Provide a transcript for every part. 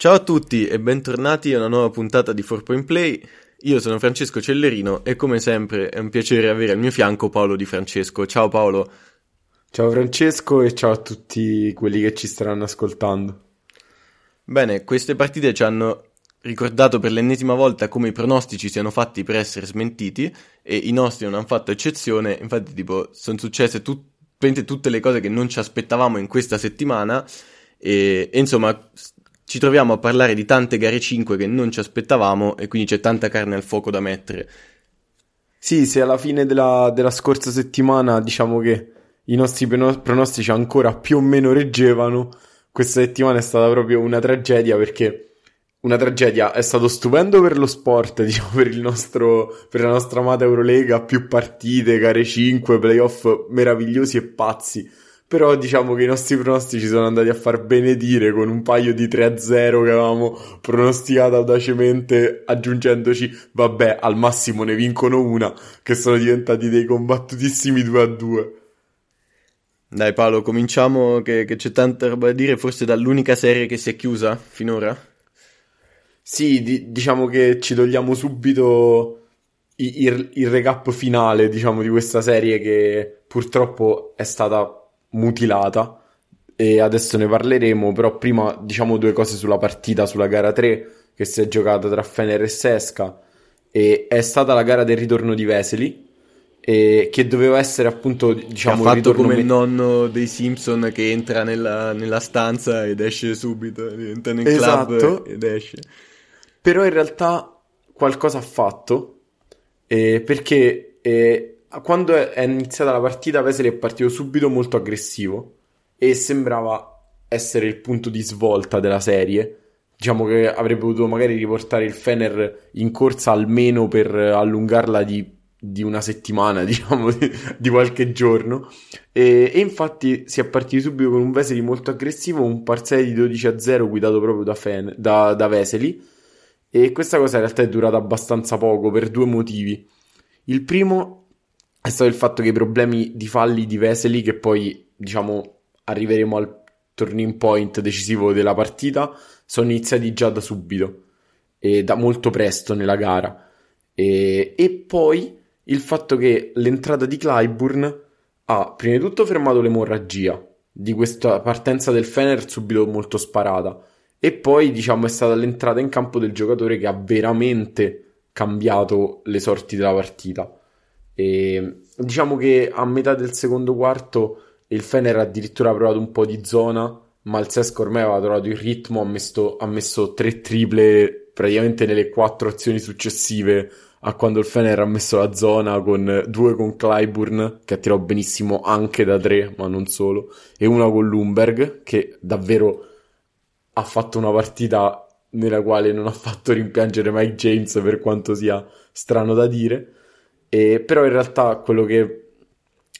Ciao a tutti e bentornati a una nuova puntata di 4Point Play. Io sono Francesco Cellerino e come sempre è un piacere avere al mio fianco Paolo Di Francesco. Ciao Paolo. Ciao Francesco e ciao a tutti quelli che ci staranno ascoltando. Bene, queste partite ci hanno ricordato per l'ennesima volta come i pronostici siano fatti per essere smentiti e i nostri non hanno fatto eccezione, infatti tipo sono successe tut- tutte le cose che non ci aspettavamo in questa settimana e, e insomma ci troviamo a parlare di tante gare 5 che non ci aspettavamo e quindi c'è tanta carne al fuoco da mettere. Sì, se alla fine della, della scorsa settimana diciamo che i nostri pronostici ancora più o meno reggevano, questa settimana è stata proprio una tragedia perché una tragedia è stato stupendo per lo sport, diciamo per, nostro, per la nostra amata Eurolega, più partite, gare 5, playoff meravigliosi e pazzi però diciamo che i nostri pronostici sono andati a far benedire con un paio di 3-0 che avevamo pronosticato audacemente, aggiungendoci, vabbè, al massimo ne vincono una, che sono diventati dei combattutissimi 2-2. Dai Paolo, cominciamo che, che c'è tanta roba da dire, forse dall'unica serie che si è chiusa finora. Sì, di- diciamo che ci togliamo subito il, il recap finale, diciamo, di questa serie che purtroppo è stata mutilata. E adesso ne parleremo, però prima diciamo due cose sulla partita, sulla gara 3 che si è giocata tra Fener e Sesca. E è stata la gara del ritorno di Vesely e che doveva essere appunto diciamo ha fatto come me- il nonno dei Simpson che entra nella, nella stanza ed esce subito entra nel esatto. club ed esce. Però in realtà qualcosa ha fatto eh, perché eh, quando è iniziata la partita Vesely è partito subito molto aggressivo e sembrava essere il punto di svolta della serie. Diciamo che avrebbe potuto magari riportare il Fener in corsa almeno per allungarla di, di una settimana, diciamo, di, di qualche giorno. E, e, infatti si è partiti subito con un Vesely molto aggressivo, un parziale di 12 a 0 guidato proprio da, Fen, da, da Vesely. E questa cosa in realtà è durata abbastanza poco per due motivi. Il primo è stato il fatto che i problemi di falli di Vesely, che poi diciamo arriveremo al turning point decisivo della partita, sono iniziati già da subito e da molto presto nella gara. E, e poi il fatto che l'entrata di Clyburn ha prima di tutto fermato l'emorragia di questa partenza del Fener subito molto sparata e poi diciamo è stata l'entrata in campo del giocatore che ha veramente cambiato le sorti della partita e diciamo che a metà del secondo quarto il Fener ha addirittura provato un po' di zona, ma il Sesco ormai aveva trovato il ritmo, ha messo, ha messo tre triple praticamente nelle quattro azioni successive a quando il Fener ha messo la zona con due con Clyburn che ha tirato benissimo anche da tre ma non solo e una con Lumberg che davvero ha fatto una partita nella quale non ha fatto rimpiangere Mike James per quanto sia strano da dire e, però in realtà quello che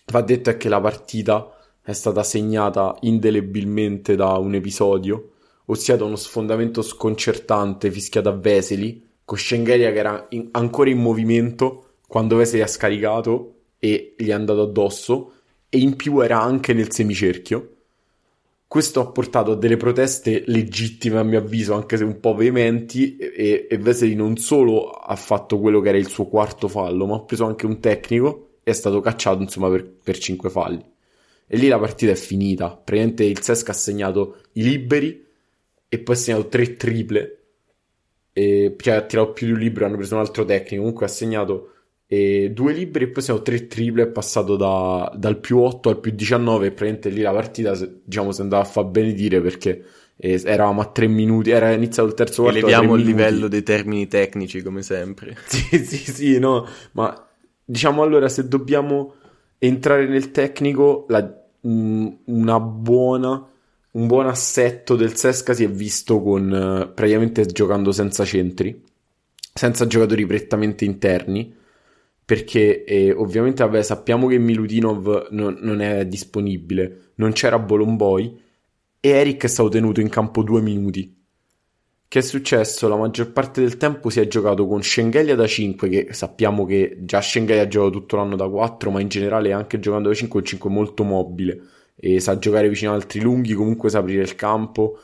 va detto è che la partita è stata segnata indelebilmente da un episodio, ossia da uno sfondamento sconcertante fischiato a Vesely, con Schengelia che era in, ancora in movimento quando Vesely ha scaricato e gli è andato addosso, e in più era anche nel semicerchio. Questo ha portato a delle proteste legittime, a mio avviso, anche se un po' veementi, e, e Vesely non solo ha fatto quello che era il suo quarto fallo, ma ha preso anche un tecnico e è stato cacciato, insomma, per, per 5 falli. E lì la partita è finita. Praticamente il Sesca ha segnato i liberi e poi ha segnato tre triple. E, cioè ha tirato più di un libro, hanno preso un altro tecnico. Comunque ha segnato e due libri e poi siamo tre triple è passato da, dal più 8 al più 19 e praticamente lì la partita diciamo si andava a far benedire perché eh, eravamo a tre minuti era iniziato il terzo quarto eleviamo il livello dei termini tecnici come sempre. Sì sì sì no ma diciamo allora se dobbiamo entrare nel tecnico la, mh, una buona un buon assetto del Sesca si è visto con uh, praticamente giocando senza centri senza giocatori prettamente interni perché eh, ovviamente vabbè, sappiamo che Milutinov non, non, è disponibile, non c'era Bolomboy e Eric è stato tenuto in campo due minuti. Che è successo? La maggior parte del tempo si è giocato con Schengelia da 5, che sappiamo che già Schengelia ha giocato tutto l'anno da 4, ma in generale anche giocando da 5 è un 5 molto mobile e sa giocare vicino ad altri lunghi, comunque sa aprire il campo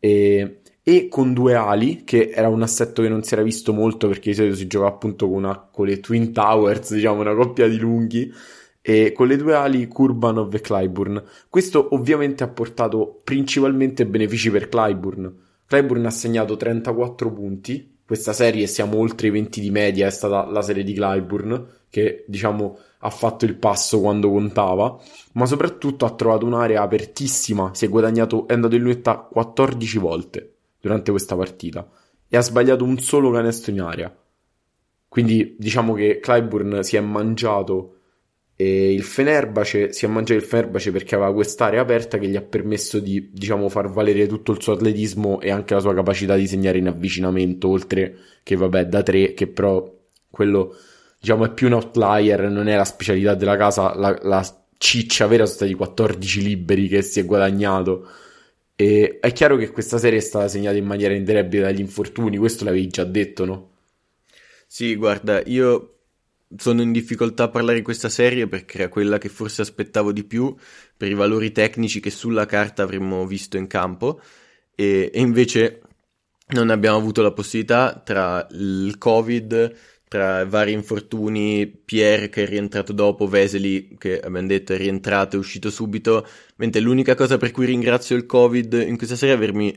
e, e con due ali, che era un assetto che non si era visto molto perché di solito si giocava appunto con, una, con le Twin Towers, diciamo una coppia di lunghi, e con le due ali Kurbanov e Clyburn. Questo ovviamente ha portato principalmente benefici per Clyburn. Clyburn ha segnato 34 punti, questa serie siamo oltre i 20 di media, è stata la serie di Clyburn, che diciamo ha fatto il passo quando contava, ma soprattutto ha trovato un'area apertissima, si è guadagnato, è andato in lunetta 14 volte durante questa partita e ha sbagliato un solo canestro in area. Quindi diciamo che Clyburn si è mangiato e il Fenerbace si è mangiato il Fenerbace perché aveva quest'area aperta che gli ha permesso di, diciamo, far valere tutto il suo atletismo e anche la sua capacità di segnare in avvicinamento, oltre che, vabbè, da tre, che però quello, diciamo, è più un outlier, non è la specialità della casa, la, la ciccia vera sono stati 14 liberi che si è guadagnato. E è chiaro che questa serie è stata segnata in maniera indelebile dagli infortuni, questo l'avevi già detto, no? Sì, guarda, io sono in difficoltà a parlare di questa serie perché era quella che forse aspettavo di più per i valori tecnici che sulla carta avremmo visto in campo e, e invece non abbiamo avuto la possibilità tra il covid tra vari infortuni, Pierre che è rientrato dopo, Vesely che abbiamo detto è rientrato, è uscito subito, mentre l'unica cosa per cui ringrazio il Covid in questa serie è avermi,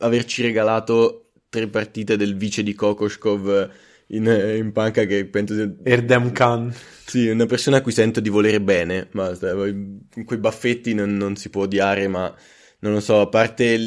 averci regalato tre partite del vice di Kokoshkov in, in panca che penso sia... Erdem Khan. Sì, una persona a cui sento di volere bene, ma con quei baffetti non, non si può odiare, ma non lo so, a parte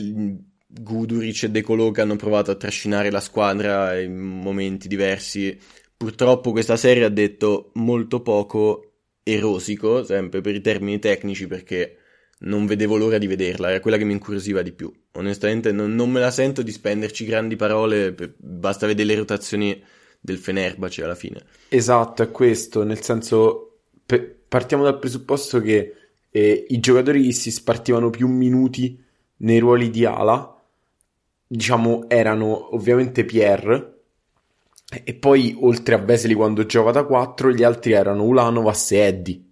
Guduric e De Colò che hanno provato a trascinare la squadra in momenti diversi, purtroppo questa serie ha detto molto poco e rosico, sempre per i termini tecnici, perché non vedevo l'ora di vederla, era quella che mi incuriosiva di più. Onestamente non, non me la sento di spenderci grandi parole, basta vedere le rotazioni del Fenerbahce alla fine. Esatto, è questo, nel senso pe- partiamo dal presupposto che eh, i giocatori si spartivano più minuti nei ruoli di ala, diciamo, erano ovviamente Pierre e poi oltre a Vesely quando gioca da 4, gli altri erano Ulanovas e Eddie.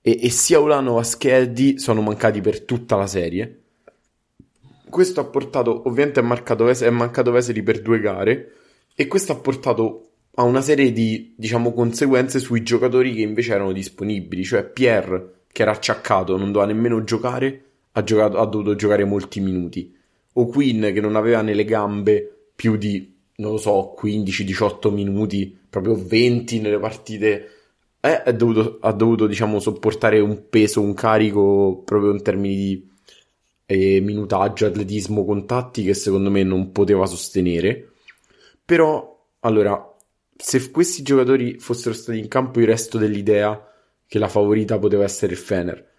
E, e sia Ulanovas che Eddie sono mancati per tutta la serie. Questo ha portato, ovviamente è, marcato, è mancato Vesely per due gare, e questo ha portato a una serie di, diciamo, conseguenze sui giocatori che invece erano disponibili. Cioè Pierre, che era acciaccato, non doveva nemmeno giocare, ha, giocato, ha dovuto giocare molti minuti. O Queen, che non aveva nelle gambe più di, non lo so, 15-18 minuti, proprio 20 nelle partite, eh, dovuto, ha dovuto, diciamo, sopportare un peso, un carico proprio in termini di eh, minutaggio, atletismo, contatti che secondo me non poteva sostenere. Però, allora, se questi giocatori fossero stati in campo, io resto dell'idea che la favorita poteva essere il Fener.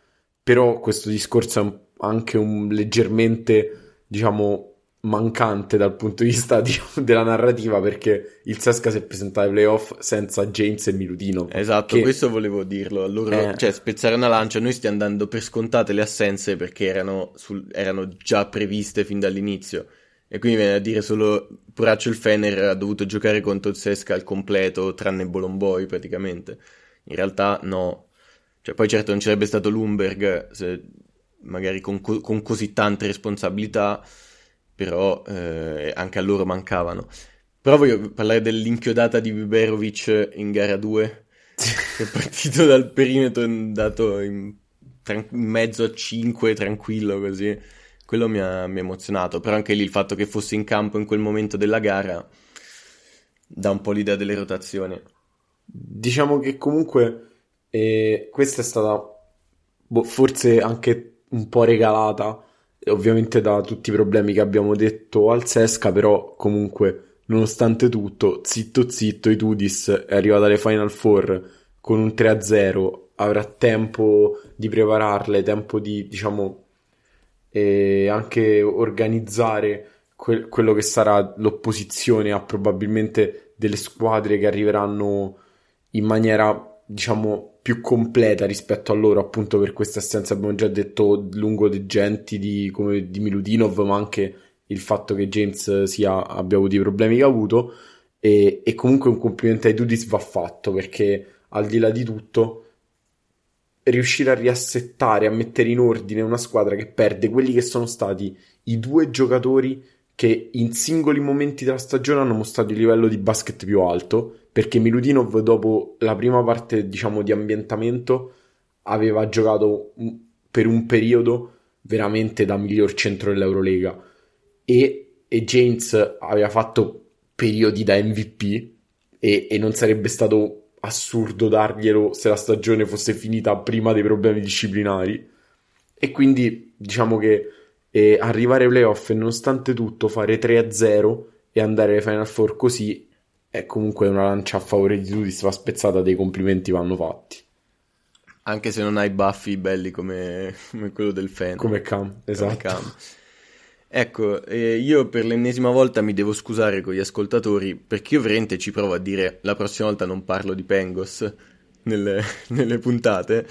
Però questo discorso è anche un leggermente, diciamo, mancante dal punto di vista diciamo, della narrativa perché il Sesca si è presentato ai playoff senza James e Milutino. Esatto, che... questo volevo dirlo. Allora, eh... cioè, spezzare una lancia, noi stiamo dando per scontate le assenze perché erano, sul... erano già previste fin dall'inizio. E quindi viene a dire solo Poraccio il Fener ha dovuto giocare contro il Sesca al completo, tranne Bolomboi praticamente. In realtà no. Cioè, poi certo non ci sarebbe stato Lumberg, se, magari con, co- con, così tante responsabilità, però eh, anche a loro mancavano. Però voglio parlare dell'inchiodata di Viberovic in gara 2, che è partito dal perimetro è andato in, in mezzo a 5, tranquillo così quello mi ha, mi ha, emozionato, però anche lì il fatto che fosse in campo in quel momento della gara dà un po' l'idea delle rotazioni. Diciamo che comunque eh, questa è stata boh, forse anche un po' regalata, ovviamente da tutti i problemi che abbiamo detto al Sesca, però comunque nonostante tutto, zitto zitto, i Tudis è arrivata alle Final Four con un 3-0, avrà tempo di prepararle, tempo di, diciamo, e anche organizzare que- quello che sarà l'opposizione a probabilmente delle squadre che arriveranno in maniera diciamo più completa rispetto a loro appunto per questa assenza abbiamo già detto lungo dei genti di, come di Miludinov ma anche il fatto che James sia, abbia avuto i problemi che ha avuto. E, e comunque un complimento ai Dudis va fatto perché al di là di tutto riuscire a riassettare, a mettere in ordine una squadra che perde quelli che sono stati i due giocatori che in singoli momenti della stagione hanno mostrato il livello di basket più alto, perché Miludinov dopo la prima parte, diciamo, di ambientamento aveva giocato per un periodo veramente da miglior centro dell'Eurolega. E, e James aveva fatto periodi da MVP e, e non sarebbe stato assurdo darglielo se la stagione fosse finita prima dei problemi disciplinari. E quindi diciamo che eh, arrivare ai playoff e nonostante tutto fare 3-0 e andare ai Final Four così è comunque una lancia a favore di tutti, va spezzata, dei complimenti vanno fatti. Anche se non hai baffi belli come, come quello del fan. Come Cam, esatto. Come Cam. Ecco, eh, io per l'ennesima volta mi devo scusare con gli ascoltatori perché io veramente ci provo a dire la prossima volta non parlo di Pengos nelle, nelle puntate,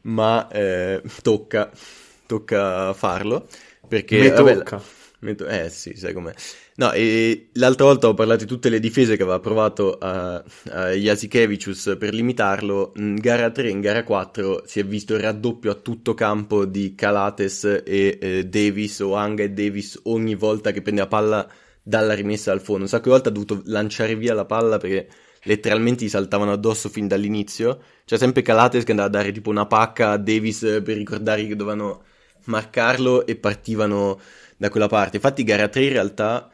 ma eh, tocca, tocca farlo perché... Mi tocca. Vabbè, eh sì, sai com'è. No, e l'altra volta ho parlato di tutte le difese che aveva provato a, a Jasikevicius per limitarlo. In gara 3 in gara 4 si è visto il raddoppio a tutto campo di Calates e eh, Davis o Anga e Davis ogni volta che prende la palla dalla rimessa al fondo. Un sacco di volte ha dovuto lanciare via la palla perché letteralmente gli saltavano addosso fin dall'inizio. C'è sempre Calates che andava a dare tipo una pacca a Davis per ricordare che dovevano marcarlo e partivano da quella parte. Infatti gara 3 in realtà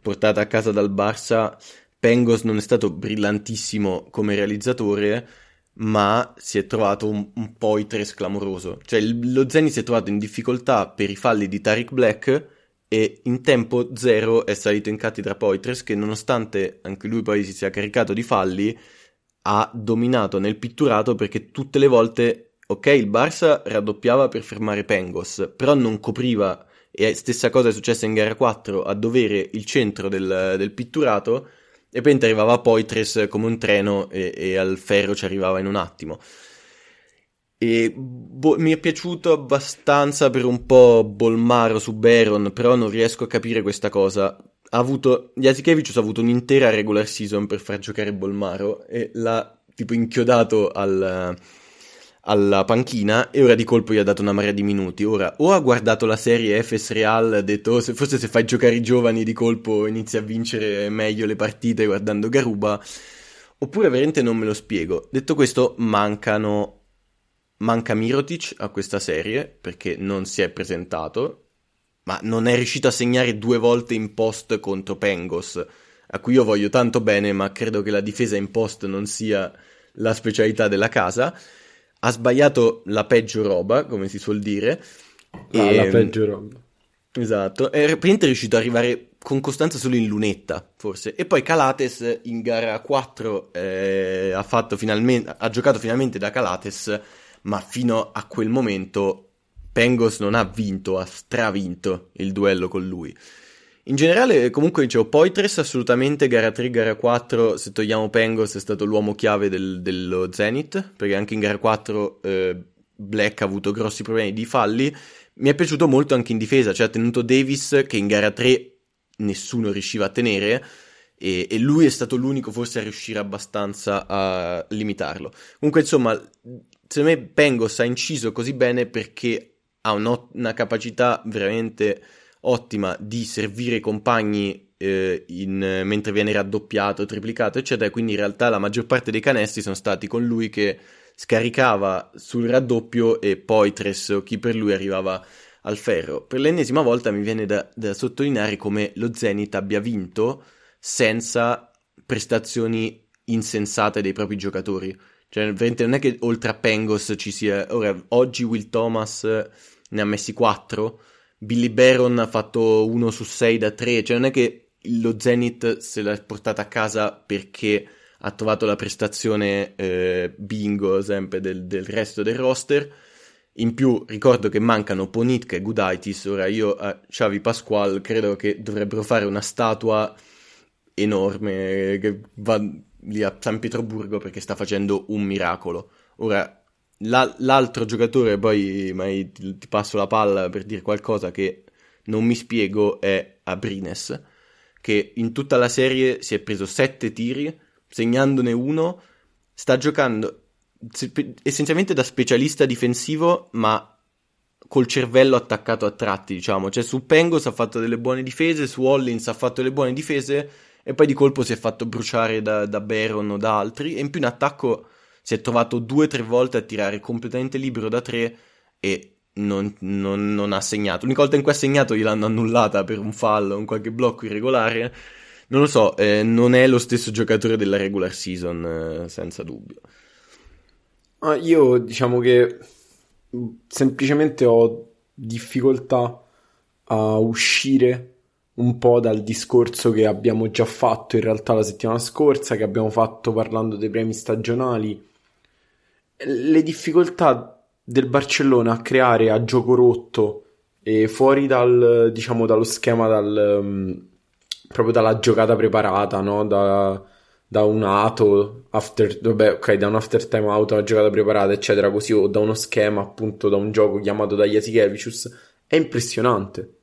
portata a casa dal Barça, Pengos non è stato brillantissimo come realizzatore, ma si è trovato un, un Poitres clamoroso. Cioè il, lo Zenit si è trovato in difficoltà per i falli di Tariq Black e in tempo zero è salito in cattedra Poitres che nonostante anche lui poi si sia caricato di falli ha dominato nel pitturato perché tutte le volte ok il Barça raddoppiava per fermare Pengos però non copriva e stessa cosa è successa in gara 4 a dovere il centro del, del pitturato e poi arrivava Poitres come un treno e, e, al ferro ci arrivava in un attimo. E bo- mi è piaciuto abbastanza per un po' Bolmaro su Baron, però non riesco a capire questa cosa. Ha avuto, Jasikevicius ha avuto un'intera regular season per far giocare Bolmaro e l'ha tipo inchiodato al alla panchina e ora di colpo gli ha dato una marea di minuti. Ora o ha guardato la serie FS Real, ha detto oh, se, forse se fai giocare i giovani di colpo inizi a vincere meglio le partite guardando Garuba, oppure veramente non me lo spiego. Detto questo, mancano manca Mirotic a questa serie perché non si è presentato, ma non è riuscito a segnare due volte in post contro Pengos, a cui io voglio tanto bene, ma credo che la difesa in post non sia la specialità della casa ha sbagliato la peggio roba, come si suol dire. Ah, e... la peggio roba. Esatto, praticamente è riuscito ad arrivare con costanza solo in lunetta, forse. E poi Calates in gara 4 eh, ha, finalmente, ha giocato finalmente da Calates, ma fino a quel momento Pengos non ha vinto, ha stravinto il duello con lui. In generale, comunque dicevo, Poitres assolutamente gara 3, gara 4, se togliamo Pengos è stato l'uomo chiave del, dello Zenith, perché anche in gara 4 eh, Black ha avuto grossi problemi di falli. Mi è piaciuto molto anche in difesa, cioè ha tenuto Davis che in gara 3 nessuno riusciva a tenere e, e lui è stato l'unico forse a riuscire abbastanza a limitarlo. Comunque insomma, secondo me Pengos ha inciso così bene perché ha una capacità veramente ottima di servire i compagni eh, in, mentre viene raddoppiato, triplicato, eccetera. Quindi in realtà la maggior parte dei canestri sono stati con lui che scaricava sul raddoppio e poi Tres o chi per lui arrivava al ferro. Per l'ennesima volta mi viene da, da sottolineare come lo Zenith abbia vinto senza prestazioni insensate dei propri giocatori. Cioè, veramente non è che oltre a Pengos ci sia. Ora, oggi Will Thomas ne ha messi 4 Billy Baron ha fatto 1 su 6 da 3, cioè non è che lo Zenith se l'ha portata a casa perché ha trovato la prestazione eh, bingo sempre del, del, resto del roster. In più ricordo che mancano Ponitka e Gudaitis, ora io a Xavi Pasquale credo che dovrebbero fare una statua enorme che va lì a San Pietroburgo perché sta facendo un miracolo. Ora la, l'altro giocatore, poi mai ti, ti, passo la palla per dire qualcosa che non mi spiego, è Abrines, che in tutta la serie si è preso sette tiri, segnandone uno, sta giocando essenzialmente da specialista difensivo, ma col cervello attaccato a tratti, diciamo. Cioè su Pengos ha fatto delle buone difese, su Hollins ha fatto delle buone difese e poi di colpo si è fatto bruciare da, da Baron o da altri e in più in attacco si è trovato due o tre volte a tirare completamente libero da tre e non, non, non, ha segnato. L'unica volta in cui ha segnato gliel'hanno annullata per un fallo, un qualche blocco irregolare. Non lo so, eh, non è lo stesso giocatore della regular season, eh, senza dubbio. Ah, io diciamo che semplicemente ho difficoltà a uscire un po' dal discorso che abbiamo già fatto in realtà la settimana scorsa, che abbiamo fatto parlando dei premi stagionali. Le difficoltà del Barcellona a creare a gioco rotto e fuori dal, diciamo, dallo schema, dal, um, proprio dalla giocata preparata, no? Da, da un ato, after, vabbè, ok, da un after time out, una giocata preparata, eccetera, così, o da uno schema, appunto, da un gioco chiamato da Jasikevicius, è impressionante.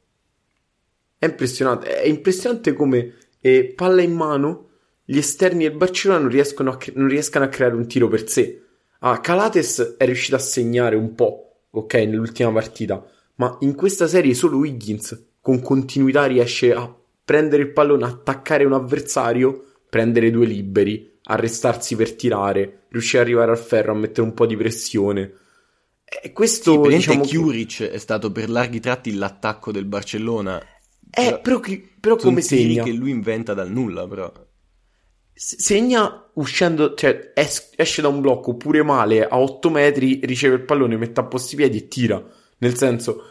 È impressionante, è impressionante come eh, palla in mano gli esterni del Barcellona non, a, non riescano a creare un tiro per sé. Ah, Calates è riuscito a segnare un po', ok, nell'ultima partita, ma in questa serie solo Wiggins con continuità riesce a prendere il pallone, attaccare un avversario prendere due liberi, arrestarsi per tirare, riuscire ad arrivare al ferro, a mettere un po' di pressione. E questo sì, diciamo Juric è stato per larghi tratti l'attacco del Barcellona. Eh, però, però, però come segna? che lui inventa dal nulla, però. Segna uscendo, cioè es- esce da un blocco pure male a 8 metri, riceve il pallone, mette a posto i piedi e tira. Nel senso,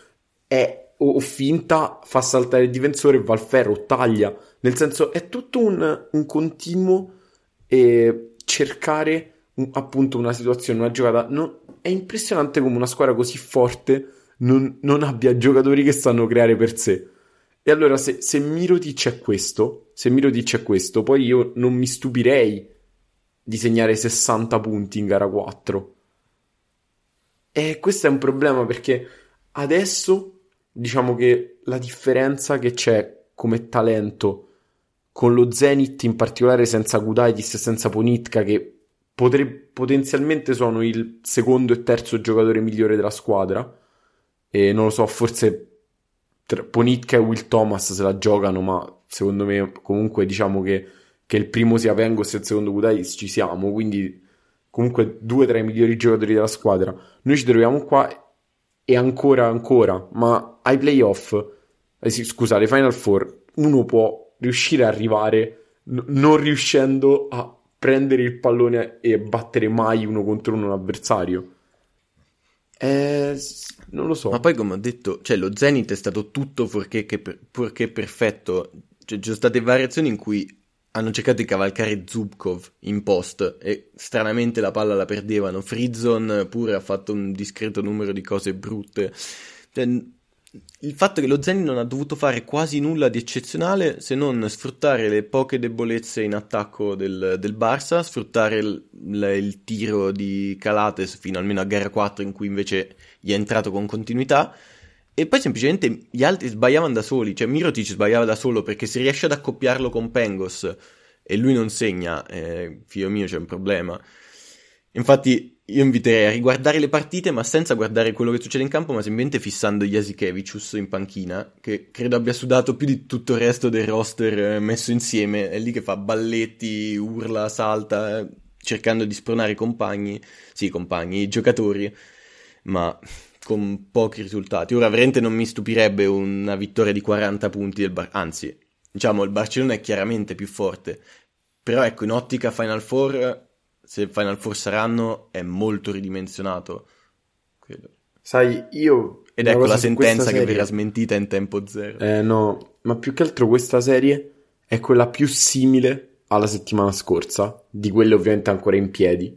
è o, o finta, fa saltare il difensore, va al ferro, taglia nel senso, è tutto un, un continuo eh, cercare un, appunto una situazione, una giocata. Non, è impressionante come una squadra così forte non, non, abbia giocatori che sanno creare per sé. E allora, se, se Mirotic è questo, se Mirotic è questo, poi io non mi stupirei di segnare 60 punti in gara 4. E questo è un problema perché adesso diciamo che la differenza che c'è come talento con lo Zenit in particolare senza Gudaitis e senza Ponitka che potre- potenzialmente sono il secondo e terzo giocatore migliore della squadra e non lo so, forse tra- Ponitka e Will Thomas se la giocano ma secondo me comunque diciamo che, che il primo sia Vengos e il secondo Gudaitis ci siamo quindi comunque due tra i migliori giocatori della squadra noi ci troviamo qua e ancora ancora ma ai playoff eh sì, scusa, alle Final Four uno può riuscire a arrivare n- non riuscendo a prendere il pallone e battere mai uno contro uno un avversario. Eh, non lo so. Ma poi, come ho detto, cioè, lo Zenith è stato tutto fuorché, per, perfetto. Cioè, ci sono state variazioni in cui hanno cercato di cavalcare Zubkov in post e stranamente la palla la perdevano. Frizzon pure ha fatto un discreto numero di cose brutte. Cioè, il fatto che lo Zenit non ha dovuto fare quasi nulla di eccezionale se non sfruttare le poche debolezze in attacco del, del Barça, sfruttare il, il, tiro di Calates fino almeno a gara 4 in cui invece gli è entrato con continuità e poi semplicemente gli altri sbagliavano da soli, cioè Mirotic sbagliava da solo perché se riesce ad accoppiarlo con Pengos e lui non segna, eh, figlio mio c'è un problema. Infatti io inviterei a riguardare le partite, ma senza guardare quello che succede in campo, ma semplicemente fissando Jasikevicius in panchina, che credo abbia sudato più di tutto il resto del roster eh, messo insieme. È lì che fa balletti, urla, salta, eh, cercando di spronare i compagni, sì, i compagni, i giocatori, ma con pochi risultati. Ora, veramente non mi stupirebbe una vittoria di 40 punti del Bar... Anzi, diciamo, il Barcellona è chiaramente più forte. Però ecco, in ottica Final Four se Final Four saranno, è molto ridimensionato. Credo. Sai, io... Ed ecco la sentenza serie... che verrà smentita in tempo zero. Eh no, ma più che altro questa serie è quella più simile alla settimana scorsa, di quelle ovviamente ancora in piedi.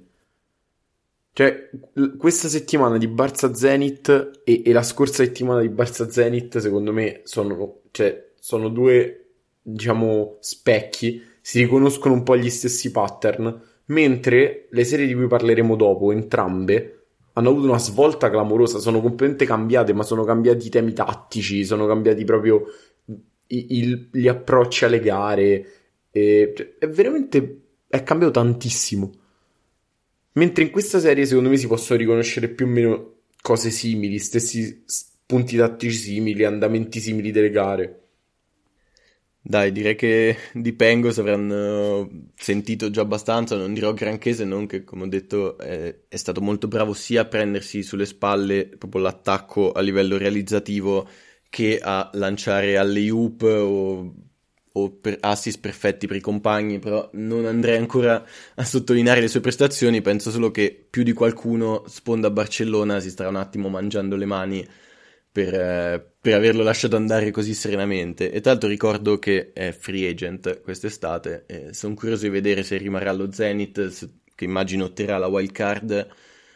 Cioè, questa settimana di Barça Zenit e, e, la scorsa settimana di Barça Zenit, secondo me, sono, cioè, sono due, diciamo, specchi. Si riconoscono un po' gli stessi pattern mentre le serie di cui parleremo dopo, entrambe, hanno avuto una svolta clamorosa, sono completamente cambiate, ma sono cambiati i temi tattici, sono cambiati proprio i, il, gli approcci alle gare, e, cioè, è veramente, è cambiato tantissimo. Mentre in questa serie secondo me si possono riconoscere più o meno cose simili, stessi, spunti tattici simili, andamenti simili delle gare. Dai, direi che di Pengos avranno sentito già abbastanza, non dirò granché se non che, come ho detto, è, è stato molto bravo sia a prendersi sulle spalle proprio l'attacco a livello realizzativo che a lanciare alle oop o, o per assist perfetti per i compagni, però non andrei ancora a sottolineare le sue prestazioni, penso solo che più di qualcuno sponda Barcellona si starà un attimo mangiando le mani per, eh, per, averlo lasciato andare così serenamente. E tra l'altro ricordo che è free agent quest'estate e sono curioso di vedere se rimarrà allo Zenith, se, che immagino otterrà la wild card,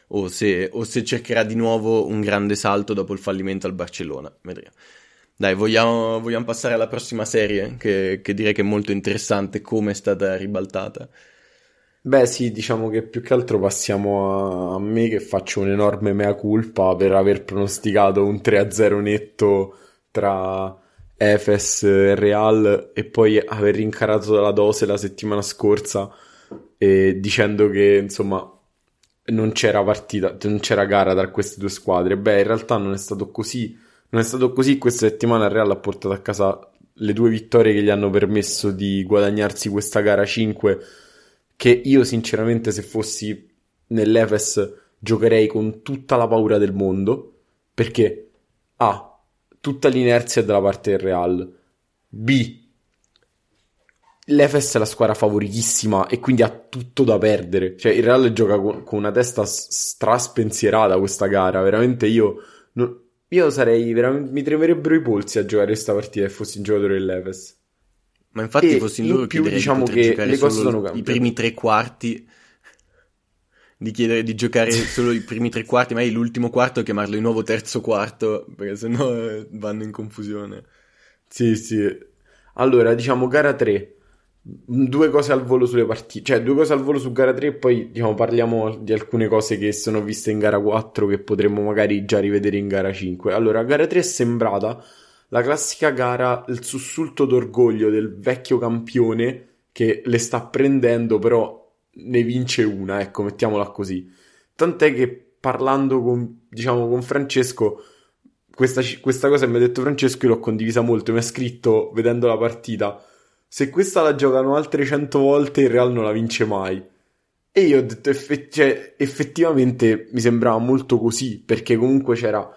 o se, o se, cercherà di nuovo un grande salto dopo il fallimento al Barcellona. Vedremo. Dai, vogliamo, vogliamo passare alla prossima serie, che, che direi che è molto interessante come è stata ribaltata. Beh, sì, diciamo che più che altro passiamo a, me che faccio un'enorme mea culpa per aver pronosticato un 3-0 netto tra Efes e Real e poi aver rincarato dalla dose la settimana scorsa eh, dicendo che insomma non c'era partita, non c'era gara tra queste due squadre. Beh, in realtà non è stato così. Non è stato così. Questa settimana il Real ha portato a casa le due vittorie che gli hanno permesso di guadagnarsi questa gara 5 che io sinceramente se fossi nell'Efes giocherei con tutta la paura del mondo, perché A, tutta l'inerzia è dalla parte del Real, B, l'Efes è la squadra favoritissima e quindi ha tutto da perdere, cioè il Real gioca con, una testa straspensierata questa gara, veramente io... Non, io sarei veramente. Mi tremerebbero i polsi a giocare questa partita se fossi un giocatore dell'Efes. Ma infatti e fossi loro più diciamo che le cose sono cambiate. I primi tre quarti di chiedere di giocare solo i primi tre quarti, magari l'ultimo quarto chiamarlo di nuovo terzo quarto, perché sennò eh, vanno in confusione. Sì, sì. Allora, diciamo gara 3. Due cose al volo sulle partite, cioè due cose al volo su gara 3 e poi diciamo, parliamo di alcune cose che sono viste in gara 4 che potremmo magari già rivedere in gara 5. Allora, gara 3 è sembrata la classica gara, il sussulto d'orgoglio del vecchio campione che le sta prendendo, però ne vince una, ecco, mettiamola così. Tant'è che parlando con, diciamo, con Francesco, questa, questa cosa mi ha detto Francesco io l'ho condivisa molto, mi ha scritto vedendo la partita, se questa la giocano altre 100 volte il Real non la vince mai. E io ho detto, effett- cioè, effettivamente mi sembrava molto così, perché comunque c'era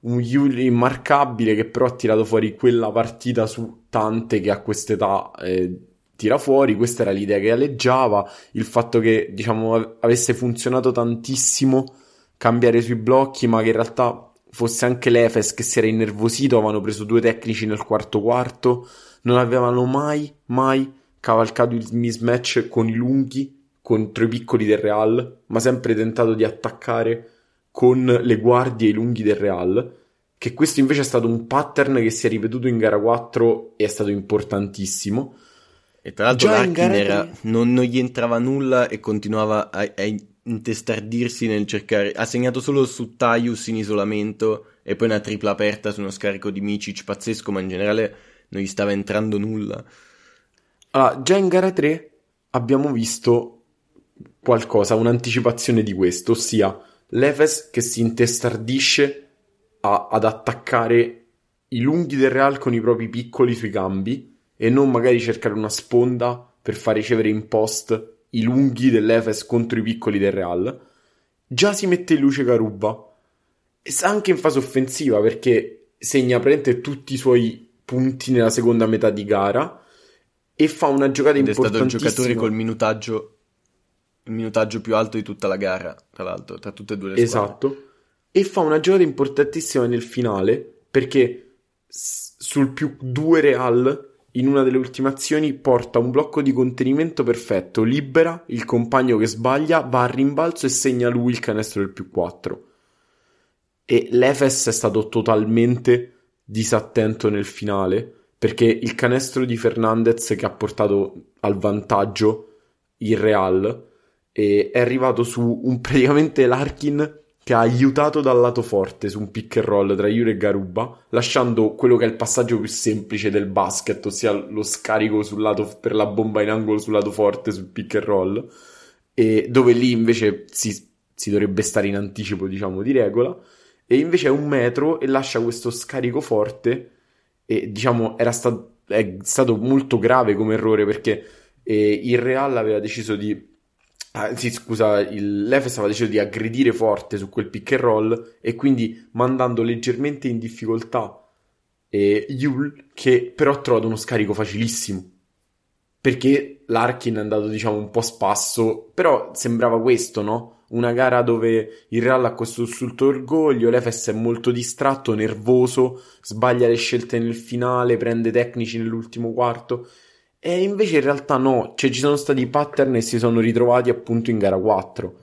un Yuli immarcabile che però ha tirato fuori quella partita su tante che a quest'età eh, tira fuori. Questa era l'idea che aleggiava. Il fatto che, diciamo, avesse funzionato tantissimo cambiare sui blocchi, ma che in realtà fosse anche l'Efes che si era innervosito. Avevano preso due tecnici nel quarto quarto. Non avevano mai, mai cavalcato il mismatch con i lunghi contro i piccoli del Real, ma sempre tentato di attaccare con le guardie e i lunghi del Real, che questo invece è stato un pattern che si è ripetuto in gara 4 e è stato importantissimo. E tra l'altro Larkin era, non, non, gli entrava nulla e continuava a, a, intestardirsi nel cercare. Ha segnato solo su Taius in isolamento e poi una tripla aperta su uno scarico di Micic pazzesco, ma in generale non gli stava entrando nulla. Allora, già in gara 3 abbiamo visto qualcosa, un'anticipazione di questo, ossia Leves che si intestardisce a, ad attaccare i lunghi del Real con i propri piccoli sui cambi e non magari cercare una sponda per far ricevere in post i lunghi dell'Efes contro i piccoli del Real. Già si mette in luce Garuba anche in fase offensiva perché segna praticamente tutti i suoi punti nella seconda metà di gara e fa una giocata Ed importantissima. È stato il giocatore col minutaggio il minutaggio più alto di tutta la gara, tra l'altro, tra tutte e due le squadre. Esatto. E fa una giocata importantissima nel finale perché sul più 2 Real in una delle ultime azioni porta un blocco di contenimento perfetto, libera il compagno che sbaglia, va a rimbalzo e segna lui il canestro del più 4. E l'Efes è stato totalmente disattento nel finale perché il canestro di Fernandez che ha portato al vantaggio il Real è arrivato su un praticamente Larkin che ha aiutato dal lato forte su un pick and roll tra Yuri e Garuba, lasciando quello che è il passaggio più semplice del basket, ossia lo scarico lato, per la bomba in angolo sul lato forte sul pick and roll, e dove lì invece si, si dovrebbe stare in anticipo, diciamo, di regola. E invece è un metro e lascia questo scarico forte e diciamo era sta- è stato molto grave come errore perché eh, il Real aveva deciso di Ah, sì, scusa, il Lefes aveva deciso di aggredire forte su quel pick and roll e quindi mandando leggermente in difficoltà eh, Yul che però ha trovato uno scarico facilissimo perché l'Arkin è andato diciamo un po' spasso però sembrava questo, no? Una gara dove il Real ha questo sussulto orgoglio, l'Efes è molto distratto, nervoso, sbaglia le scelte nel finale, prende tecnici nell'ultimo quarto e invece in realtà no, cioè ci sono stati pattern e si sono ritrovati appunto in gara 4.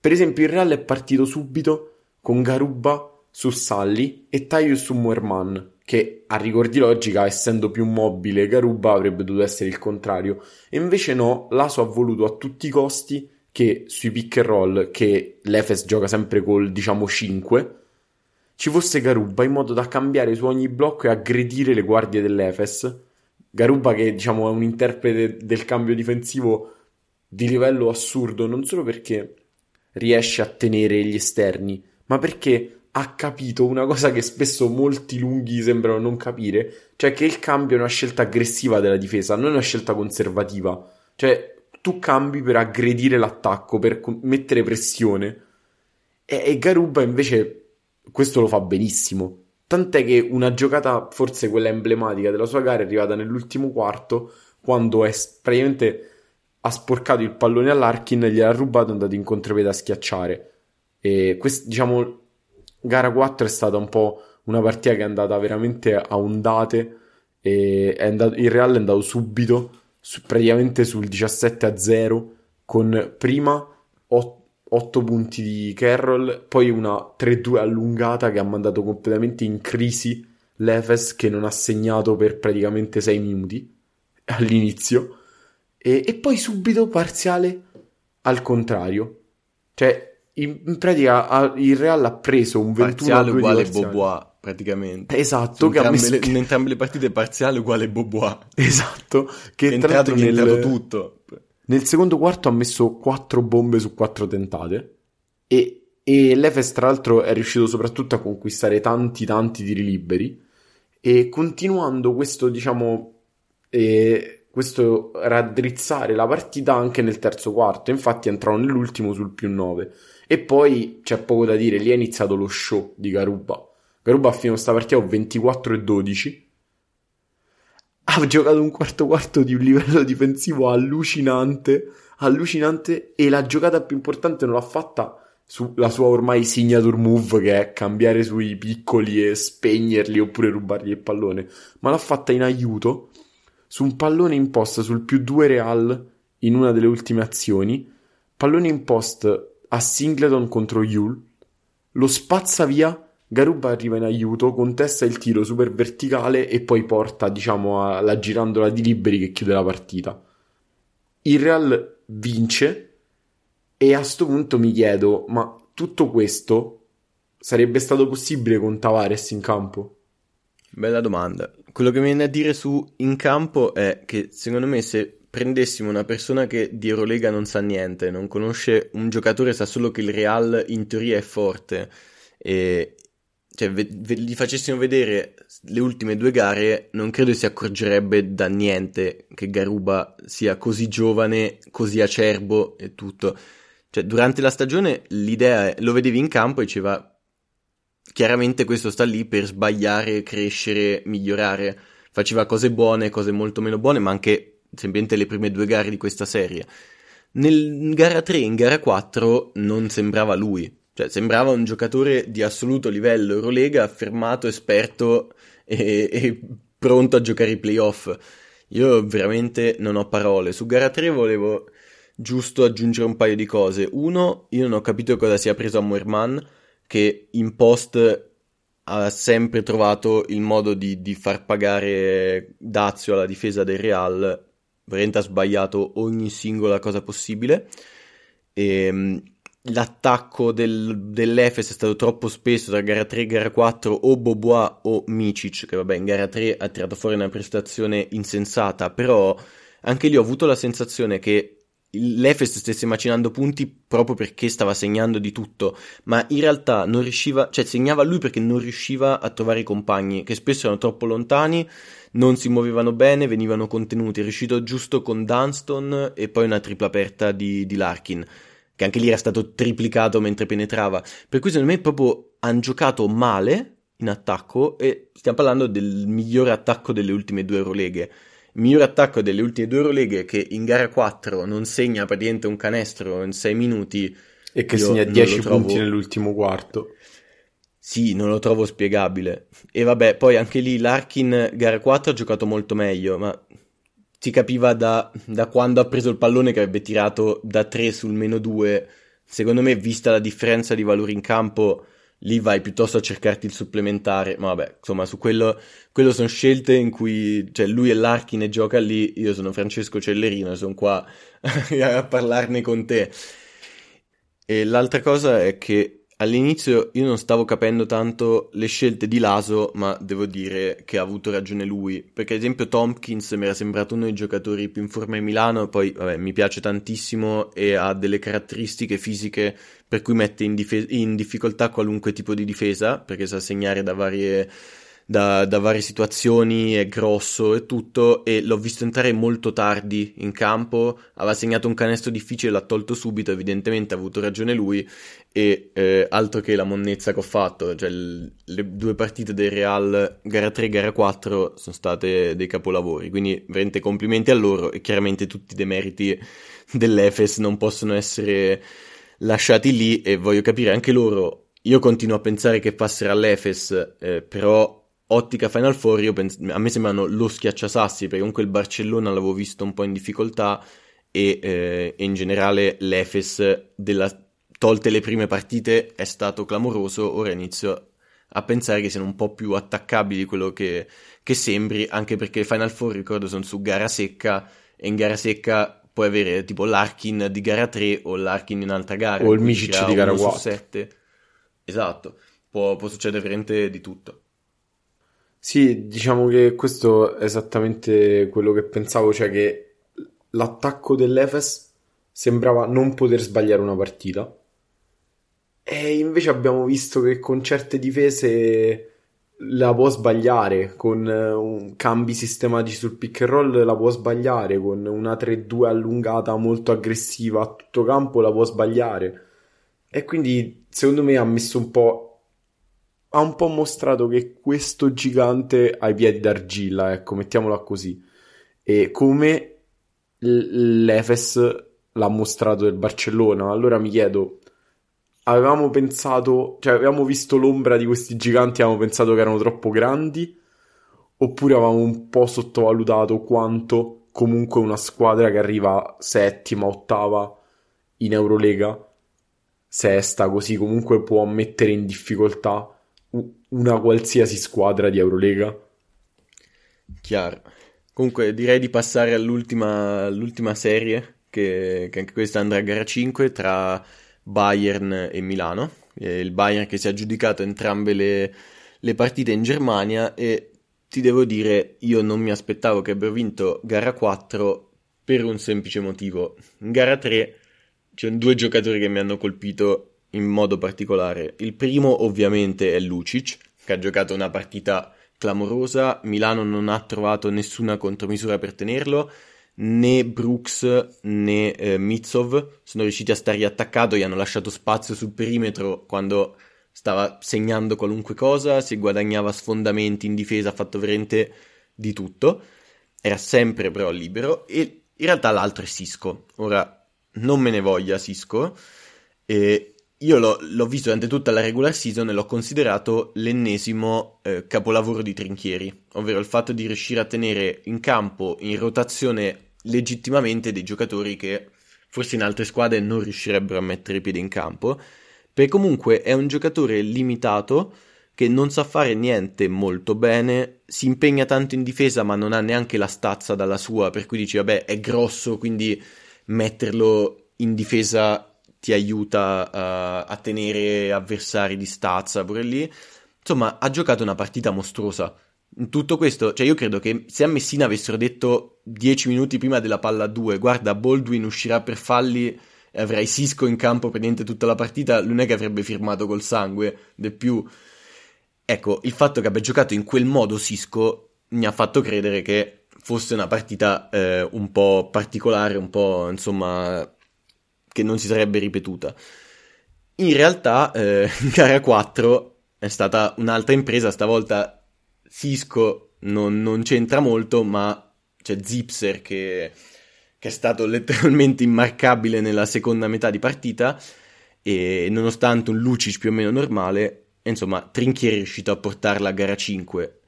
Per esempio il Real è partito subito con Garuba su Salli e Tyus su Muerman, che a rigor di logica, essendo più mobile Garuba, avrebbe dovuto essere il contrario. E invece no, Laso ha voluto a tutti i costi che sui pick and roll, che l'Efes gioca sempre col diciamo 5, ci fosse Garuba in modo da cambiare su ogni blocco e aggredire le guardie dell'Efes Garuba che diciamo è un interprete del cambio difensivo di livello assurdo, non solo perché riesce a tenere gli esterni, ma perché ha capito una cosa che spesso molti lunghi sembrano non capire, cioè che il cambio è una scelta aggressiva della difesa, non è una scelta conservativa. Cioè, tu cambi per aggredire l'attacco, per mettere pressione. E, e Garuba invece questo lo fa benissimo. Tant'è che una giocata, forse quella emblematica della sua gara, è arrivata nell'ultimo quarto, quando è praticamente ha sporcato il pallone all'Arkin, gliel'ha rubato e è andato in contropiede a schiacciare. E quest, diciamo, gara 4 è stata un po' una partita che è andata veramente a ondate. E andato, il Real è andato subito, su, praticamente sul 17 a 0, con prima 8 8 punti di Carroll, poi una 3-2 allungata che ha mandato completamente in crisi l'Efes che non ha segnato per praticamente 6 minuti all'inizio e, e poi subito parziale al contrario. Cioè, in, in pratica il Real ha preso un 21 parziale uguale Bobois praticamente. Esatto, che entrambe, messo... le, in entrambe le partite parziale uguale Bobois. Esatto, che è entrato, nel... è entrato tutto. Nel secondo quarto ha messo 4 bombe su 4 tentate e, e l'Efes tra l'altro è riuscito soprattutto a conquistare tanti tanti tiri liberi e continuando questo diciamo eh, questo raddrizzare la partita anche nel terzo quarto infatti entrò nell'ultimo sul più 9 e poi c'è poco da dire lì è iniziato lo show di Garuba Garuba ha finito questa partita con 24 e 12 ha giocato un quarto quarto di un livello difensivo allucinante, allucinante e la giocata più importante non l'ha fatta sulla sua ormai signature move che è cambiare sui piccoli e spegnerli oppure rubargli il pallone, ma l'ha fatta in aiuto su un pallone in post sul più 2 Real in una delle ultime azioni, pallone in post a Singleton contro Yule, lo spazza via Garuba arriva in aiuto, contesta il tiro super verticale e poi porta, diciamo, alla girandola di liberi che chiude la partita. Il Real vince e a questo punto mi chiedo, ma tutto questo sarebbe stato possibile con Tavares in campo? Bella domanda. Quello che mi viene a dire su in campo è che secondo me se prendessimo una persona che di Eurolega non sa niente, non conosce un giocatore, sa solo che il Real in teoria è forte e, cioè, ve- ve- gli facessimo vedere le ultime due gare, non credo si accorgerebbe da niente che Garuba sia così giovane, così acerbo e tutto. Cioè, durante la stagione l'idea è, lo vedevi in campo e diceva chiaramente questo sta lì per sbagliare, crescere, migliorare. Faceva cose buone, cose molto meno buone, ma anche semplicemente le prime due gare di questa serie. Nel gara 3 in gara 4 non sembrava lui. Cioè, sembrava un giocatore di assoluto livello Eurolega, affermato, esperto e, e pronto a giocare i playoff. Io veramente non ho parole. Su gara 3 volevo giusto aggiungere un paio di cose. Uno, io non ho capito cosa sia preso a Moerman, che in post ha sempre trovato il modo di, di far pagare Dazio alla difesa del Real. Veramente ha sbagliato ogni singola cosa possibile. E ehm, l'attacco del, dell'Efes è stato troppo spesso tra gara 3 e gara 4 o Bobois o Micic, che vabbè in gara 3 ha tirato fuori una prestazione insensata, però anche lì ho avuto la sensazione che l'Efes stesse macinando punti proprio perché stava segnando di tutto, ma in realtà non riusciva, cioè segnava lui perché non riusciva a trovare i compagni, che spesso erano troppo lontani, non si muovevano bene, venivano contenuti. È riuscito giusto con Dunston e poi una tripla aperta di, di Larkin, che anche lì era stato triplicato mentre penetrava. Per cui secondo me proprio hanno giocato male in attacco e stiamo parlando del migliore attacco delle ultime due Euroleghe miglior attacco delle ultime due Euroleghe che in gara 4 non segna praticamente un canestro in 6 minuti e che segna 10 punti nell'ultimo quarto. Sì, non lo trovo spiegabile. E vabbè, poi anche lì Larkin gara 4 ha giocato molto meglio, ma si capiva da, da quando ha preso il pallone che avrebbe tirato da 3 sul meno 2. Secondo me, vista la differenza di valori in campo, lì vai piuttosto a cercarti il supplementare. Ma vabbè, insomma, su quello, quello sono scelte in cui cioè, lui è Larkin e gioca lì. Io sono Francesco Cellerino e sono qua a parlarne con te. E l'altra cosa è che all'inizio io non stavo capendo tanto le scelte di Laso, ma devo dire che ha avuto ragione lui. Perché, ad esempio, Tompkins mi era sembrato uno dei giocatori più in forma in Milano. Poi, vabbè, mi piace tantissimo e ha delle caratteristiche fisiche per cui mette in, dif- in difficoltà qualunque tipo di difesa, perché sa segnare da varie, da, da varie situazioni, è grosso e tutto, e l'ho visto entrare molto tardi in campo, aveva segnato un canestro difficile, l'ha tolto subito, evidentemente ha avuto ragione lui, e eh, altro che la monnezza che ho fatto, cioè l- le due partite del Real, gara 3 e gara 4, sono state dei capolavori, quindi veramente complimenti a loro e chiaramente tutti i demeriti dell'Efes non possono essere lasciati lì e voglio capire anche loro. Io continuo a pensare che passerà all'Efes, eh, però ottica Final Four pens- a me sembrano lo schiacciasassi perché comunque il Barcellona l'avevo visto un po' in difficoltà e, eh, e in generale l'Efes della, tolte le prime partite è stato clamoroso, ora inizio a pensare che siano un po' più attaccabili di quello che, che sembri, anche perché Final Four ricordo sono su gara secca e in gara secca puoi avere tipo l'Arkin di gara 3 o l'Arkin in un'altra gara. O il Micic di gara 4. 7. Esatto, può, può succedere veramente di tutto. Sì, diciamo che questo è esattamente quello che pensavo, cioè che l'attacco dell'Efes sembrava non poter sbagliare una partita. E invece abbiamo visto che con certe difese la può sbagliare con eh, cambi sistematici sul pick and roll la può sbagliare con una 3-2 allungata molto aggressiva a tutto campo la può sbagliare e quindi secondo me ha messo un po' ha un po' mostrato che questo gigante ha i piedi d'argilla ecco mettiamola così. E come l'Efes l'ha mostrato del Barcellona. Allora mi chiedo avevamo pensato, cioè avevamo visto l'ombra di questi giganti, avevamo pensato che erano troppo grandi, oppure avevamo un po' sottovalutato quanto comunque una squadra che arriva settima, ottava in Eurolega, sesta, così comunque può mettere in difficoltà una qualsiasi squadra di Eurolega. Chiaro. Comunque direi di passare all'ultima, all'ultima serie, che, che anche questa andrà a gara 5 tra Bayern e Milano. il Bayern che si è aggiudicato entrambe le, le partite in Germania e ti devo dire, io non mi aspettavo che abbiano vinto gara 4 per un semplice motivo. In gara 3 c'erano due giocatori che mi hanno colpito in modo particolare. Il primo ovviamente è Lucic, che ha giocato una partita clamorosa. Milano non ha trovato nessuna contromisura per tenerlo né Brooks né eh, Mitsov sono riusciti a stargli attaccato, gli hanno lasciato spazio sul perimetro quando stava segnando qualunque cosa, si guadagnava sfondamenti in difesa, ha fatto veramente di tutto, era sempre però libero e in realtà l'altro è Sisco, ora non me ne voglia Sisco, e io l'ho, l'ho, visto durante tutta la regular season e l'ho considerato l'ennesimo eh, capolavoro di Trinchieri, ovvero il fatto di riuscire a tenere in campo in rotazione legittimamente dei giocatori che forse in altre squadre non riuscirebbero a mettere i piedi in campo, perché comunque è un giocatore limitato che non sa fare niente molto bene, si impegna tanto in difesa ma non ha neanche la stazza dalla sua, per cui dici vabbè è grosso, quindi metterlo in difesa ti aiuta a, a tenere avversari di stazza pure lì. Insomma, ha giocato una partita mostruosa tutto questo, cioè io credo che se a Messina avessero detto 10 minuti prima della palla a 2, guarda, Baldwin uscirà per falli e avrai Cisco in campo per niente tutta la partita, non è che avrebbe firmato col sangue, del più. Ecco, il fatto che abbia giocato in quel modo Cisco mi ha fatto credere che fosse una partita eh, un po' particolare, un po' insomma che non si sarebbe ripetuta. In realtà, eh, gara 4 è stata un'altra impresa, stavolta Cisco non, non c'entra molto, ma c'è Zipser che, che, è stato letteralmente immarcabile nella seconda metà di partita e nonostante un Lucic più o meno normale, insomma, Trinchieri è riuscito a portarla a gara 5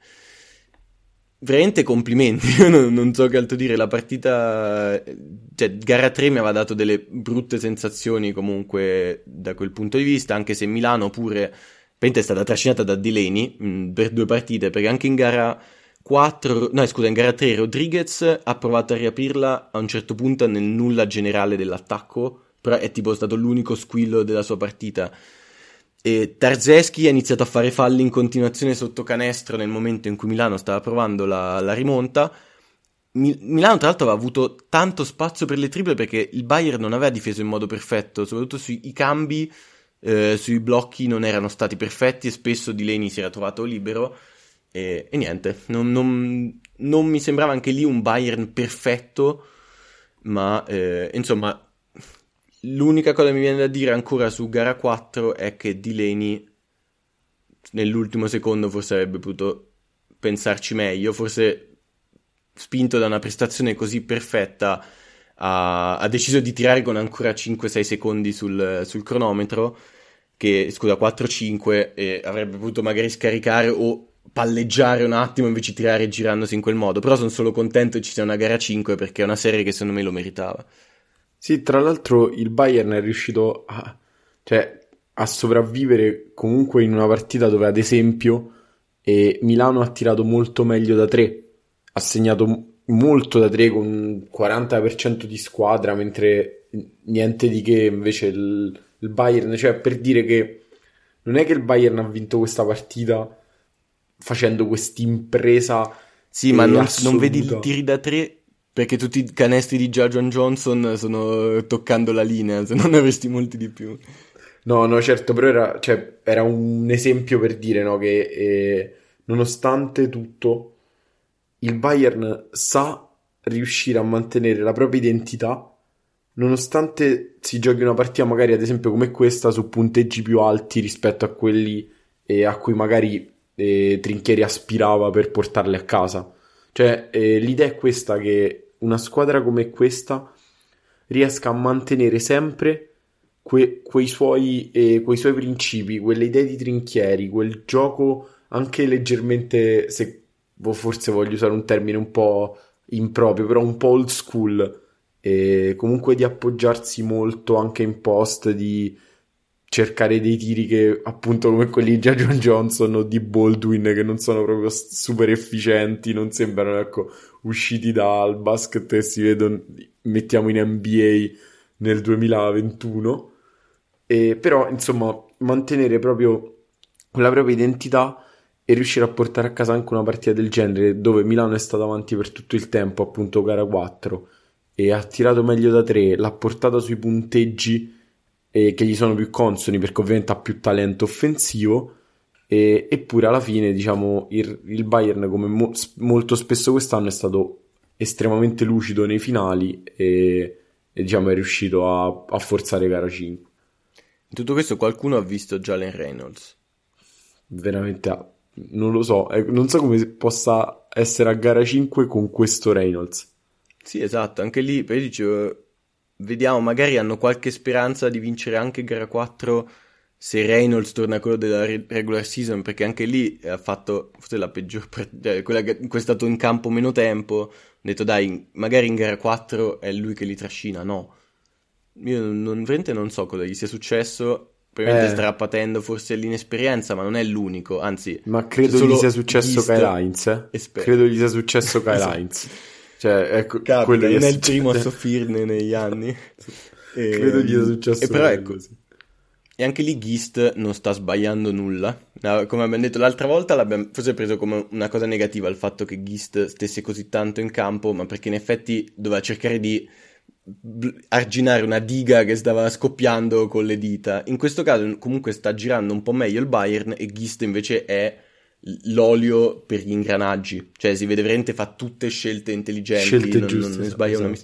veramente complimenti. Io non, non, so che altro dire. La partita, cioè, gara 3 mi aveva dato delle brutte sensazioni comunque da quel punto di vista. Anche se Milano pure è stata trascinata da Delaney mh, mm, per due partite. Perché anche in gara 4, no, scusa, in gara 3 Rodriguez ha provato a riaprirla a un certo punto nel nulla generale dell'attacco. Però è tipo stato l'unico squillo della sua partita. E Tarzeschi ha iniziato a fare falli in continuazione sotto canestro nel momento in cui Milano stava provando la, la rimonta. Mi, Milano, tra l'altro, aveva avuto tanto spazio per le triple perché il Bayern non aveva difeso in modo perfetto, soprattutto sui cambi, eh, sui blocchi non erano stati perfetti e spesso Delaney si era trovato libero. E, e niente, non, non, non, mi sembrava anche lì un Bayern perfetto, ma eh, insomma L'unica cosa che mi viene da dire ancora su gara 4 è che Delaney nell'ultimo secondo forse avrebbe potuto pensarci meglio, forse spinto da una prestazione così perfetta ha, ha deciso di tirare con ancora 5-6 secondi sul, sul cronometro, che scusa 4-5 e avrebbe potuto magari scaricare o palleggiare un attimo invece di tirare girandosi in quel modo, però sono solo contento che ci sia una gara 5 perché è una serie che secondo me lo meritava. Sì, tra l'altro il Bayern è riuscito a, cioè, a sopravvivere comunque in una partita dove, ad esempio, eh, Milano ha tirato molto meglio da tre, ha segnato molto da tre con un 40% di squadra, mentre niente di che invece il, il Bayern, cioè per dire che non è che il Bayern ha vinto questa partita facendo quest'impresa. Sì, ma non, non, vedi i tiri da tre perché tutti i canestri di Jajon Johnson sono toccando la linea, se non ne avresti molti di più. No, no, certo, però era, cioè, era un esempio per dire no, che eh, nonostante tutto il Bayern sa riuscire a mantenere la propria identità nonostante si giochi una partita magari ad esempio come questa su punteggi più alti rispetto a quelli eh, a cui magari eh, Trinchieri aspirava per portarli a casa. Cioè, eh, l'idea è questa che una squadra come questa riesca a mantenere sempre que- quei, suoi, eh, quei suoi principi, quelle idee di trinchieri, quel gioco anche leggermente, se forse voglio usare un termine un po' improprio, però un po' old school, e comunque di appoggiarsi molto anche in post, di cercare dei tiri che appunto come quelli di John Johnson o di Baldwin che non sono proprio super efficienti, non sembrano ecco usciti dal basket e si vedono, mettiamo in NBA nel 2021. E, però, insomma, mantenere proprio la propria identità e riuscire a portare a casa anche una partita del genere dove Milano è stato avanti per tutto il tempo, appunto gara 4, e ha tirato meglio da 3, l'ha portata sui punteggi eh, che gli sono più consoni perché ovviamente ha più talento offensivo e, eppure alla fine, diciamo, il, il Bayern, come mo- molto spesso quest'anno, è stato estremamente lucido nei finali e, e diciamo, è riuscito a, a forzare gara 5. In tutto questo qualcuno ha visto Jalen Reynolds? Veramente, non lo so, non so come possa essere a gara 5 con questo Reynolds. Sì, esatto, anche lì, poi dicevo, vediamo, magari hanno qualche speranza di vincere anche gara 4 se Reynolds torna a quello della regular season, perché anche lì ha fatto forse la peggior partita, cioè quella in cui è stato in campo meno tempo, ho detto dai, magari in gara 4 è lui che li trascina, no. Io non, veramente non so cosa gli sia successo, probabilmente eh. starà patendo forse l'inesperienza, ma non è l'unico, anzi... Ma credo gli sia successo Kyle Heinz, eh? Credo gli sia successo Kyle esatto. Heinz. Cioè, ecco, Capita, non è il primo a soffrirne negli anni. e, credo gli sia successo e però ecco, così e anche lì Gist non sta sbagliando nulla. Come abbiamo detto l'altra volta, l'abbiamo forse preso come una cosa negativa il fatto che Gist stesse così tanto in campo, ma perché in effetti doveva cercare di arginare una diga che stava scoppiando con le dita. In questo caso comunque sta girando un po' meglio il Bayern e Gist invece è l'olio per gli ingranaggi. Cioè si vede veramente fa tutte scelte intelligenti, scelte non, giuste, non ne sbaglia esatto. una.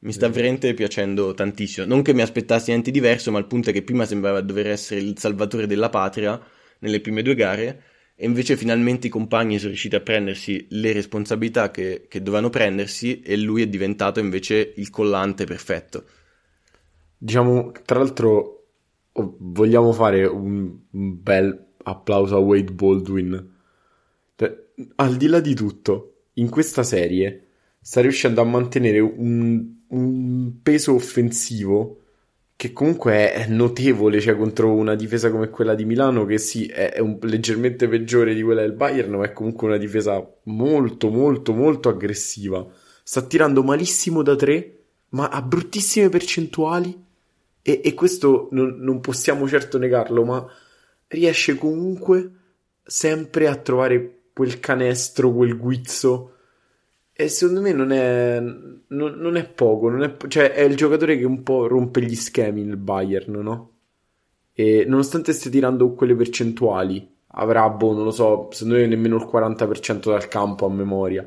Mi sta veramente piacendo tantissimo. Non che mi aspettassi niente diverso, ma il punto è che prima sembrava dover essere il salvatore della patria nelle prime due gare, e invece finalmente i compagni sono riusciti a prendersi le responsabilità che, che dovevano prendersi, e lui è diventato invece il collante perfetto. Diciamo, tra l'altro, oh, vogliamo fare un bel applauso a Wade Baldwin. Cioè, al di là di tutto, in questa serie sta riuscendo a mantenere un, un peso offensivo che comunque è notevole, cioè contro una difesa come quella di Milano, che sì, è, un, leggermente peggiore di quella del Bayern, ma è comunque una difesa molto, molto, molto aggressiva. Sta tirando malissimo da tre, ma ha bruttissime percentuali. E, e questo non, non possiamo certo negarlo, ma riesce comunque sempre a trovare quel canestro, quel guizzo e secondo me non è, non, non è poco, non è, cioè è il giocatore che un po' rompe gli schemi il Bayern, no? E nonostante stia tirando quelle percentuali, avrà, boh, non lo so, secondo me nemmeno il 40% dal campo a memoria.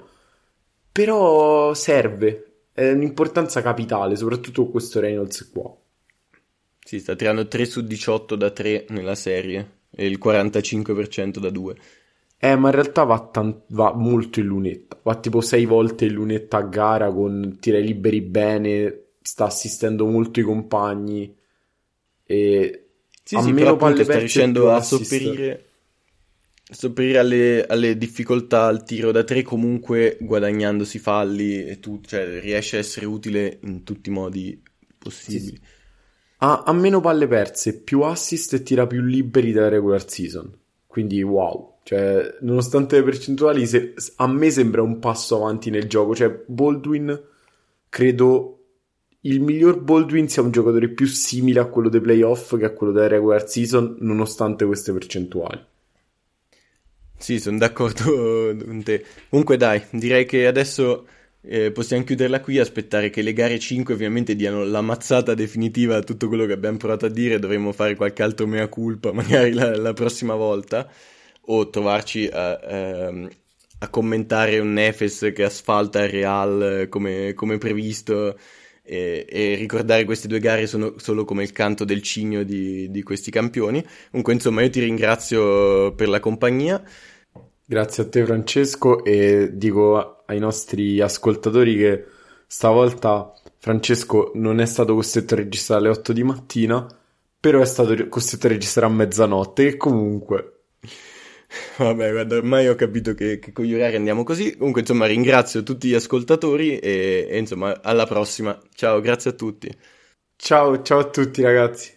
Però serve, è un'importanza capitale, soprattutto questo Reynolds qua. Sì, sta tirando 3 su 18 da 3 nella serie e il 45% da 2. Eh, ma in realtà va, tan- va, molto in lunetta. Va tipo sei volte in lunetta a gara con tira liberi bene, sta assistendo molto i compagni. E sì, sì, però appunto sta riuscendo a sopperire, sopperire alle, alle, difficoltà al tiro da tre, comunque guadagnandosi falli e tutto, cioè riesce a essere utile in tutti i modi possibili. Sì, sì. Ha, ha meno palle perse, più assist e tira più liberi della regular season. Quindi wow. Cioè, nonostante le percentuali, se, a me sembra un passo avanti nel gioco. Cioè, Baldwin, credo il miglior Baldwin sia un giocatore più simile a quello dei playoff che a quello della regular season, nonostante queste percentuali. Sì, sono d'accordo con te. Comunque, dai, direi che adesso eh, possiamo chiuderla qui e aspettare che le gare 5 ovviamente diano la mazzata definitiva a tutto quello che abbiamo provato a dire. Dovremmo fare qualche altro mea culpa, magari la, la prossima volta o trovarci a, ehm, a, commentare un Nefes che asfalta il Real come, come previsto e, e, ricordare queste due gare sono, solo come il canto del cigno di, di questi campioni. Comunque, insomma, io ti ringrazio per la compagnia. Grazie a te, Francesco, e dico ai nostri ascoltatori che stavolta Francesco non è stato costretto a registrare alle 8 di mattina, però è stato costretto a registrare a mezzanotte, e comunque Vabbè, guarda, ormai ho capito che, che con gli orari andiamo così. Comunque, insomma, ringrazio tutti gli ascoltatori e, e, insomma, alla prossima. Ciao, grazie a tutti. Ciao, ciao a tutti ragazzi.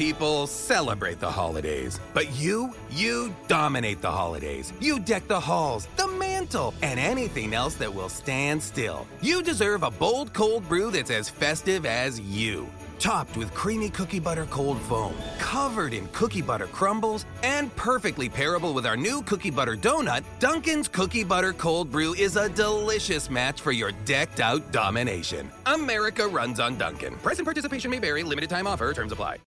people celebrate the holidays, but you, you dominate the holidays. You deck the halls, the mantle, and anything else that will stand still. You deserve a bold cold brew that's as festive as you. Topped with creamy cookie butter cold foam, covered in cookie butter crumbles, and perfectly pairable with our new cookie butter donut, Dunkin's Cookie Butter Cold Brew is a delicious match for your decked out domination. America runs on Dunkin'. Price and participation may vary, limited time offer, terms apply.